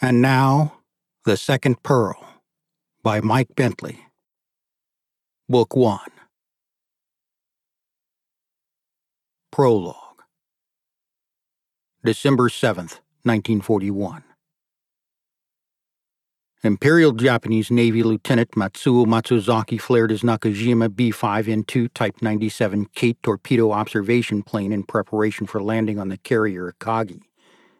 And now, The Second Pearl by Mike Bentley. Book 1. Prologue. December 7th, 1941. Imperial Japanese Navy Lieutenant Matsuo Matsuzaki flared his Nakajima B5N2 Type 97 Kate torpedo observation plane in preparation for landing on the carrier Akagi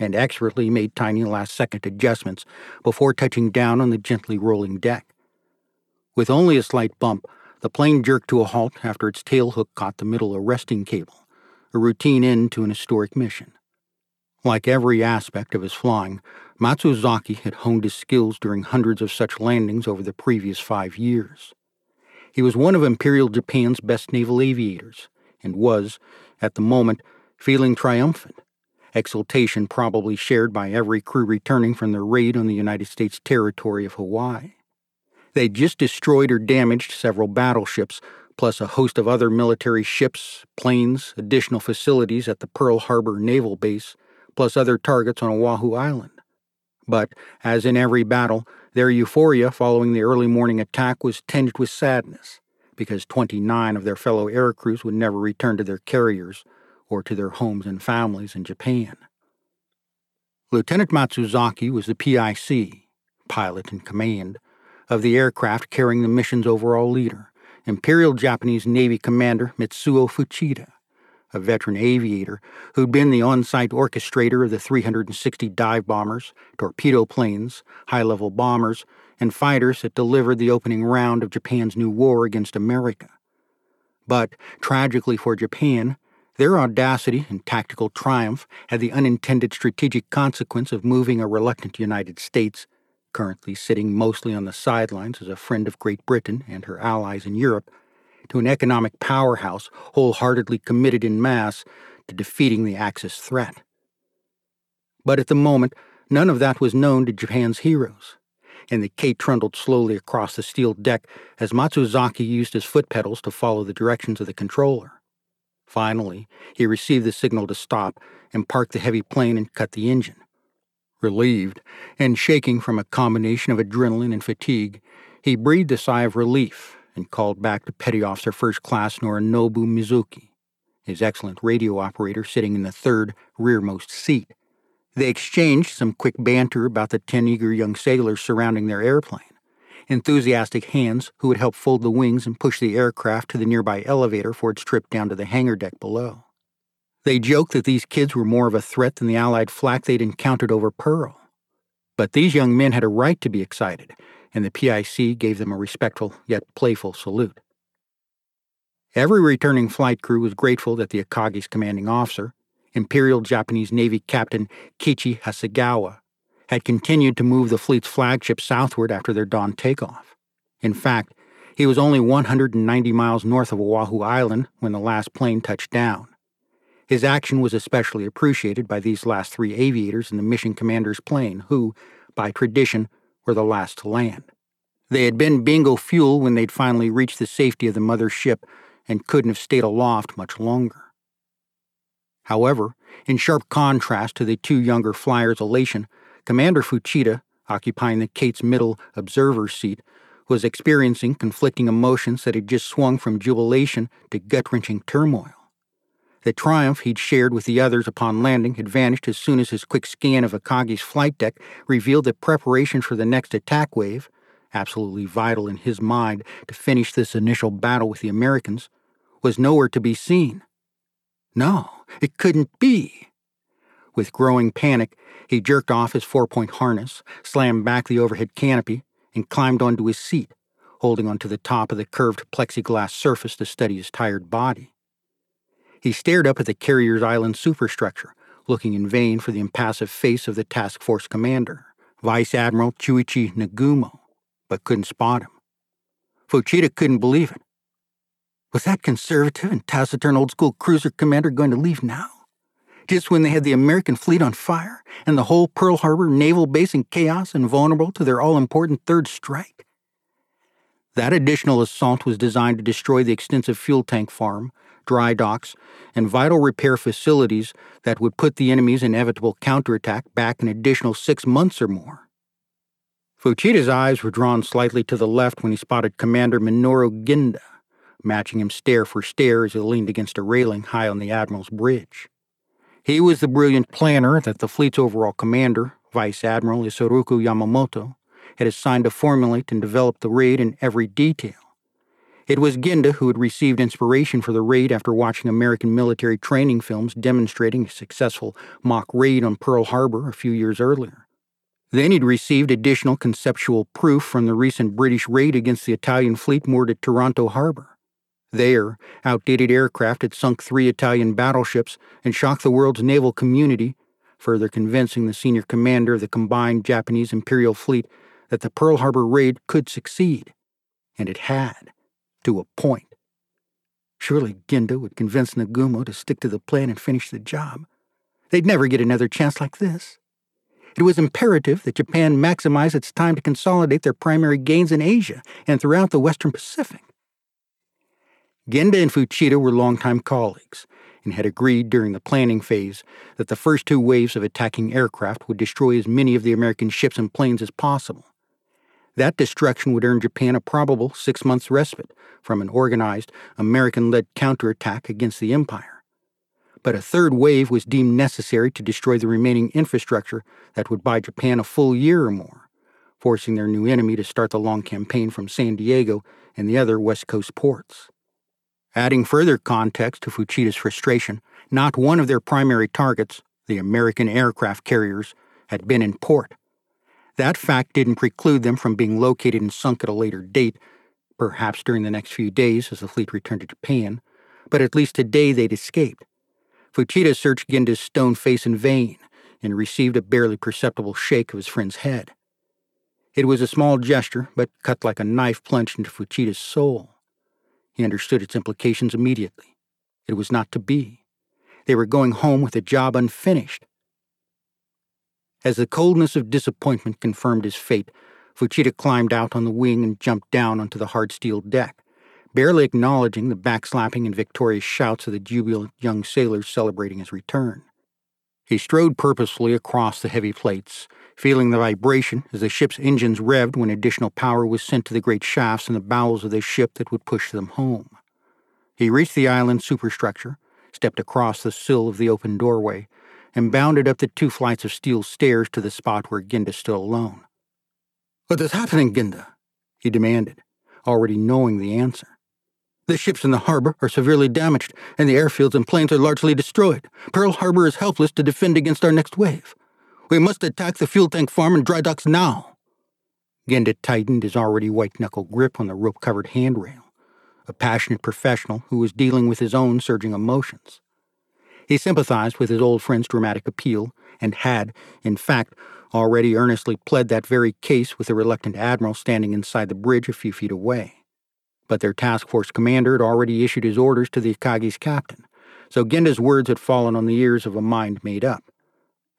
and expertly made tiny last second adjustments before touching down on the gently rolling deck. With only a slight bump, the plane jerked to a halt after its tail hook caught the middle arresting cable, a routine end to an historic mission. Like every aspect of his flying, Matsuzaki had honed his skills during hundreds of such landings over the previous five years. He was one of Imperial Japan's best naval aviators, and was, at the moment, feeling triumphant exultation probably shared by every crew returning from their raid on the United States territory of Hawaii. They'd just destroyed or damaged several battleships, plus a host of other military ships, planes, additional facilities at the Pearl Harbor Naval Base, plus other targets on Oahu Island. But, as in every battle, their euphoria following the early morning attack was tinged with sadness, because 29 of their fellow aircrews would never return to their carriers or to their homes and families in Japan. Lieutenant Matsuzaki was the PIC, pilot in command, of the aircraft carrying the mission's overall leader, Imperial Japanese Navy Commander Mitsuo Fuchida, a veteran aviator who'd been the on site orchestrator of the 360 dive bombers, torpedo planes, high level bombers, and fighters that delivered the opening round of Japan's new war against America. But, tragically for Japan, their audacity and tactical triumph had the unintended strategic consequence of moving a reluctant United States, currently sitting mostly on the sidelines as a friend of Great Britain and her allies in Europe, to an economic powerhouse wholeheartedly committed in mass to defeating the Axis threat. But at the moment, none of that was known to Japan's heroes, and the Kate trundled slowly across the steel deck as Matsuzaki used his foot pedals to follow the directions of the controller. Finally, he received the signal to stop and parked the heavy plane and cut the engine. Relieved, and shaking from a combination of adrenaline and fatigue, he breathed a sigh of relief and called back to Petty Officer First Class Norinobu Mizuki, his excellent radio operator sitting in the third, rearmost seat. They exchanged some quick banter about the ten eager young sailors surrounding their airplane enthusiastic hands who would help fold the wings and push the aircraft to the nearby elevator for its trip down to the hangar deck below. They joked that these kids were more of a threat than the Allied flak they'd encountered over Pearl. But these young men had a right to be excited, and the PIC gave them a respectful yet playful salute. Every returning flight crew was grateful that the Akagi's commanding officer, Imperial Japanese Navy Captain Kiichi Hasegawa, had continued to move the fleet's flagship southward after their dawn takeoff. In fact, he was only 190 miles north of Oahu Island when the last plane touched down. His action was especially appreciated by these last three aviators in the mission commander's plane, who, by tradition, were the last to land. They had been bingo fuel when they'd finally reached the safety of the mother ship and couldn't have stayed aloft much longer. However, in sharp contrast to the two younger flyers' elation, Commander Fuchida, occupying the Kate's middle observer seat, was experiencing conflicting emotions that had just swung from jubilation to gut wrenching turmoil. The triumph he'd shared with the others upon landing had vanished as soon as his quick scan of Akagi's flight deck revealed that preparation for the next attack wave, absolutely vital in his mind to finish this initial battle with the Americans, was nowhere to be seen. No, it couldn't be. With growing panic, he jerked off his four point harness, slammed back the overhead canopy, and climbed onto his seat, holding onto the top of the curved plexiglass surface to steady his tired body. He stared up at the carrier's island superstructure, looking in vain for the impassive face of the task force commander, Vice Admiral Chuichi Nagumo, but couldn't spot him. Fuchida couldn't believe it. Was that conservative and taciturn old school cruiser commander going to leave now? Just when they had the American fleet on fire and the whole Pearl Harbor naval base in chaos and vulnerable to their all important third strike. That additional assault was designed to destroy the extensive fuel tank farm, dry docks, and vital repair facilities that would put the enemy's inevitable counterattack back an additional six months or more. Fuchida's eyes were drawn slightly to the left when he spotted Commander Minoru Genda, matching him stare for stare as he leaned against a railing high on the Admiral's bridge. He was the brilliant planner that the fleet's overall commander, Vice Admiral Isoroku Yamamoto, had assigned to formulate and develop the raid in every detail. It was Genda who had received inspiration for the raid after watching American military training films demonstrating a successful mock raid on Pearl Harbor a few years earlier. Then he'd received additional conceptual proof from the recent British raid against the Italian fleet moored at Taranto Harbor. There, outdated aircraft had sunk three Italian battleships and shocked the world's naval community, further convincing the senior commander of the combined Japanese Imperial Fleet that the Pearl Harbor raid could succeed. And it had, to a point. Surely Genda would convince Nagumo to stick to the plan and finish the job. They'd never get another chance like this. It was imperative that Japan maximize its time to consolidate their primary gains in Asia and throughout the Western Pacific. Genda and Fuchida were longtime colleagues and had agreed during the planning phase that the first two waves of attacking aircraft would destroy as many of the American ships and planes as possible. That destruction would earn Japan a probable six months respite from an organized, American led counterattack against the Empire but a third wave was deemed necessary to destroy the remaining infrastructure that would buy Japan a full year or more, forcing their new enemy to start the long campaign from San Diego and the other West Coast ports. Adding further context to Fuchida's frustration, not one of their primary targets, the American aircraft carriers, had been in port. That fact didn't preclude them from being located and sunk at a later date, perhaps during the next few days as the fleet returned to Japan, but at least today they'd escaped. Fuchida searched Genda's stone face in vain and received a barely perceptible shake of his friend's head. It was a small gesture, but cut like a knife plunged into Fuchida's soul. He understood its implications immediately. It was not to be. They were going home with a job unfinished. As the coldness of disappointment confirmed his fate, Fuchida climbed out on the wing and jumped down onto the hard steel deck barely acknowledging the backslapping and victorious shouts of the jubilant young sailors celebrating his return. He strode purposefully across the heavy plates, feeling the vibration as the ship's engines revved when additional power was sent to the great shafts in the bowels of the ship that would push them home. He reached the island's superstructure, stepped across the sill of the open doorway, and bounded up the two flights of steel stairs to the spot where Genda stood alone. What is happening, Genda? he demanded, already knowing the answer. The ships in the harbor are severely damaged, and the airfields and planes are largely destroyed. Pearl Harbor is helpless to defend against our next wave. We must attack the fuel tank farm and dry docks now. Genda tightened his already white knuckle grip on the rope covered handrail, a passionate professional who was dealing with his own surging emotions. He sympathized with his old friend's dramatic appeal and had, in fact, already earnestly pled that very case with the reluctant admiral standing inside the bridge a few feet away but their task force commander had already issued his orders to the Akagi's captain, so Genda's words had fallen on the ears of a mind made up.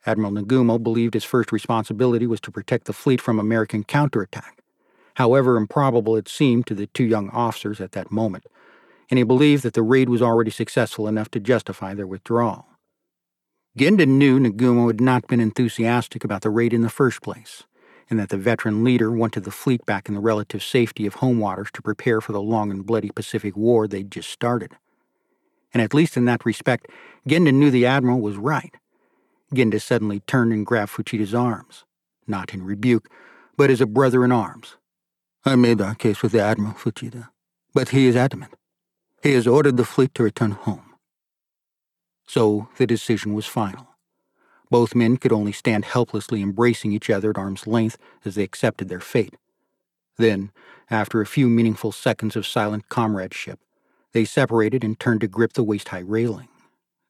Admiral Nagumo believed his first responsibility was to protect the fleet from American counterattack, however improbable it seemed to the two young officers at that moment, and he believed that the raid was already successful enough to justify their withdrawal. Genda knew Nagumo had not been enthusiastic about the raid in the first place and that the veteran leader wanted the fleet back in the relative safety of home waters to prepare for the long and bloody Pacific War they'd just started. And at least in that respect, Genda knew the Admiral was right. Genda suddenly turned and grabbed Fuchida's arms, not in rebuke, but as a brother in arms. I made our case with the Admiral, Fuchida, but he is adamant. He has ordered the fleet to return home. So the decision was final. Both men could only stand helplessly embracing each other at arm's length as they accepted their fate. Then, after a few meaningful seconds of silent comradeship, they separated and turned to grip the waist high railing.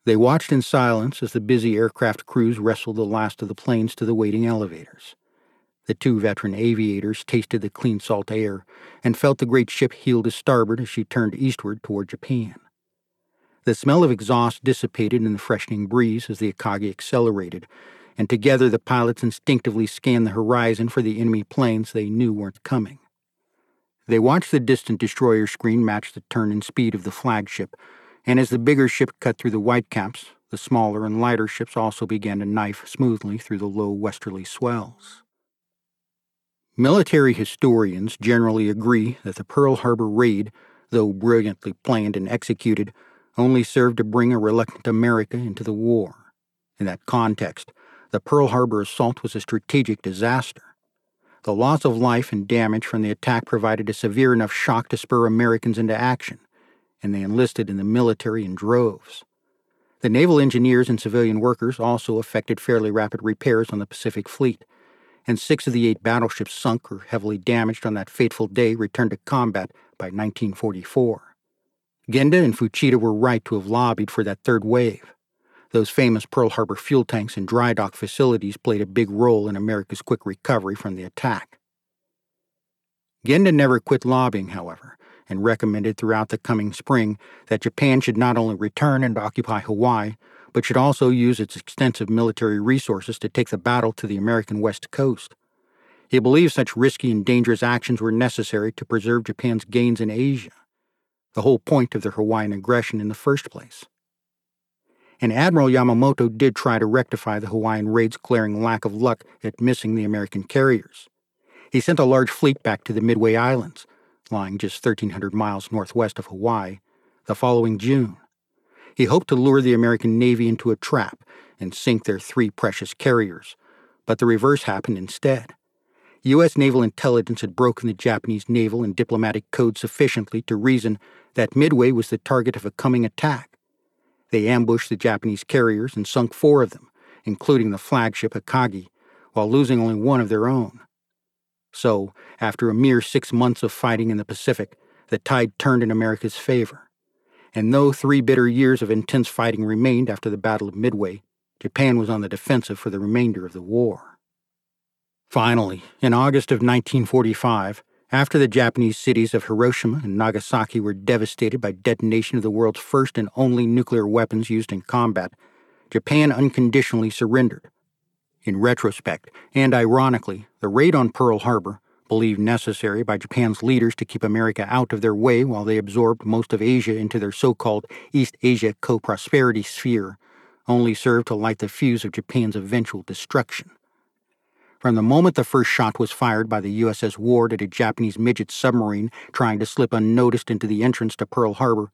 They watched in silence as the busy aircraft crews wrestled the last of the planes to the waiting elevators. The two veteran aviators tasted the clean salt air and felt the great ship heel to starboard as she turned eastward toward Japan. The smell of exhaust dissipated in the freshening breeze as the Akagi accelerated, and together the pilots instinctively scanned the horizon for the enemy planes they knew weren't coming. They watched the distant destroyer screen match the turn and speed of the flagship and as the bigger ship cut through the whitecaps, the smaller and lighter ships also began to knife smoothly through the low westerly swells. Military historians generally agree that the Pearl Harbor raid, though brilliantly planned and executed, only served to bring a reluctant America into the war. In that context, the Pearl Harbor assault was a strategic disaster. The loss of life and damage from the attack provided a severe enough shock to spur Americans into action, and they enlisted in the military in droves. The naval engineers and civilian workers also effected fairly rapid repairs on the Pacific Fleet, and six of the eight battleships sunk or heavily damaged on that fateful day returned to combat by 1944. Genda and Fuchida were right to have lobbied for that third wave. Those famous Pearl Harbor fuel tanks and dry dock facilities played a big role in America's quick recovery from the attack. Genda never quit lobbying, however, and recommended throughout the coming spring that Japan should not only return and occupy Hawaii, but should also use its extensive military resources to take the battle to the American West Coast. He believed such risky and dangerous actions were necessary to preserve Japan's gains in Asia, the whole point of their Hawaiian aggression in the first place and Admiral Yamamoto did try to rectify the Hawaiian raid's glaring lack of luck at missing the American carriers. He sent a large fleet back to the Midway Islands, lying just 1,300 miles northwest of Hawaii, the following June. He hoped to lure the American Navy into a trap and sink their three precious carriers, but the reverse happened instead. U.S. naval intelligence had broken the Japanese naval and diplomatic code sufficiently to reason that Midway was the target of a coming attack they ambushed the Japanese carriers and sunk four of them, including the flagship Akagi, while losing only one of their own. So, after a mere six months of fighting in the Pacific, the tide turned in America's favor. And though three bitter years of intense fighting remained after the Battle of Midway, Japan was on the defensive for the remainder of the war. Finally, in August of 1945, after the Japanese cities of Hiroshima and Nagasaki were devastated by detonation of the world's first and only nuclear weapons used in combat, Japan unconditionally surrendered. In retrospect, and ironically, the raid on Pearl Harbor, believed necessary by Japan's leaders to keep America out of their way while they absorbed most of Asia into their so called East Asia co prosperity sphere, only served to light the fuse of Japan's eventual destruction. From the moment the first shot was fired by the USS Ward at a Japanese midget submarine trying to slip unnoticed into the entrance to Pearl Harbor,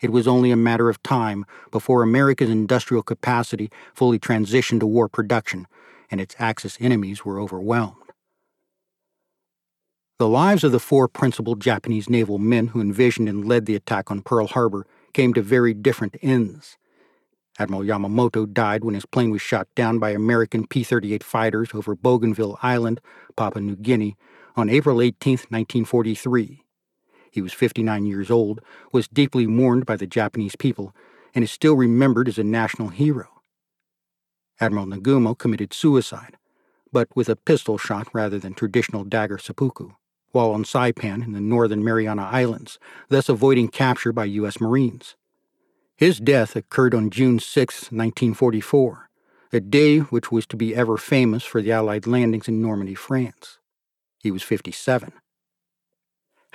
it was only a matter of time before America's industrial capacity fully transitioned to war production and its Axis enemies were overwhelmed. The lives of the four principal Japanese naval men who envisioned and led the attack on Pearl Harbor came to very different ends. Admiral Yamamoto died when his plane was shot down by American P 38 fighters over Bougainville Island, Papua New Guinea, on April 18, 1943. He was 59 years old, was deeply mourned by the Japanese people, and is still remembered as a national hero. Admiral Nagumo committed suicide, but with a pistol shot rather than traditional dagger seppuku, while on Saipan in the northern Mariana Islands, thus avoiding capture by U.S. Marines. His death occurred on June 6, 1944, a day which was to be ever famous for the Allied landings in Normandy, France. He was 57.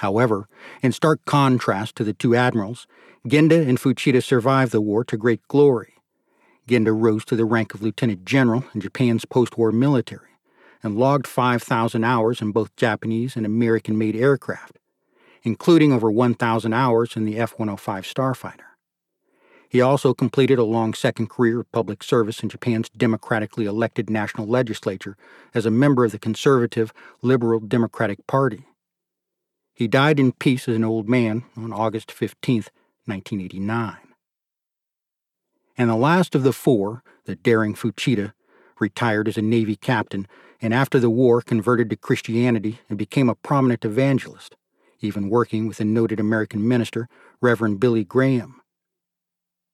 However, in stark contrast to the two admirals, Genda and Fuchida survived the war to great glory. Genda rose to the rank of lieutenant general in Japan's post war military and logged 5,000 hours in both Japanese and American made aircraft, including over 1,000 hours in the F 105 Starfighter. He also completed a long second career of public service in Japan's democratically elected national legislature as a member of the conservative Liberal Democratic Party. He died in peace as an old man on August 15, 1989. And the last of the four, the daring Fuchida, retired as a Navy captain and after the war converted to Christianity and became a prominent evangelist, even working with a noted American minister, Reverend Billy Graham.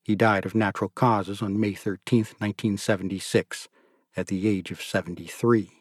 He died of natural causes on May 13, 1976, at the age of 73.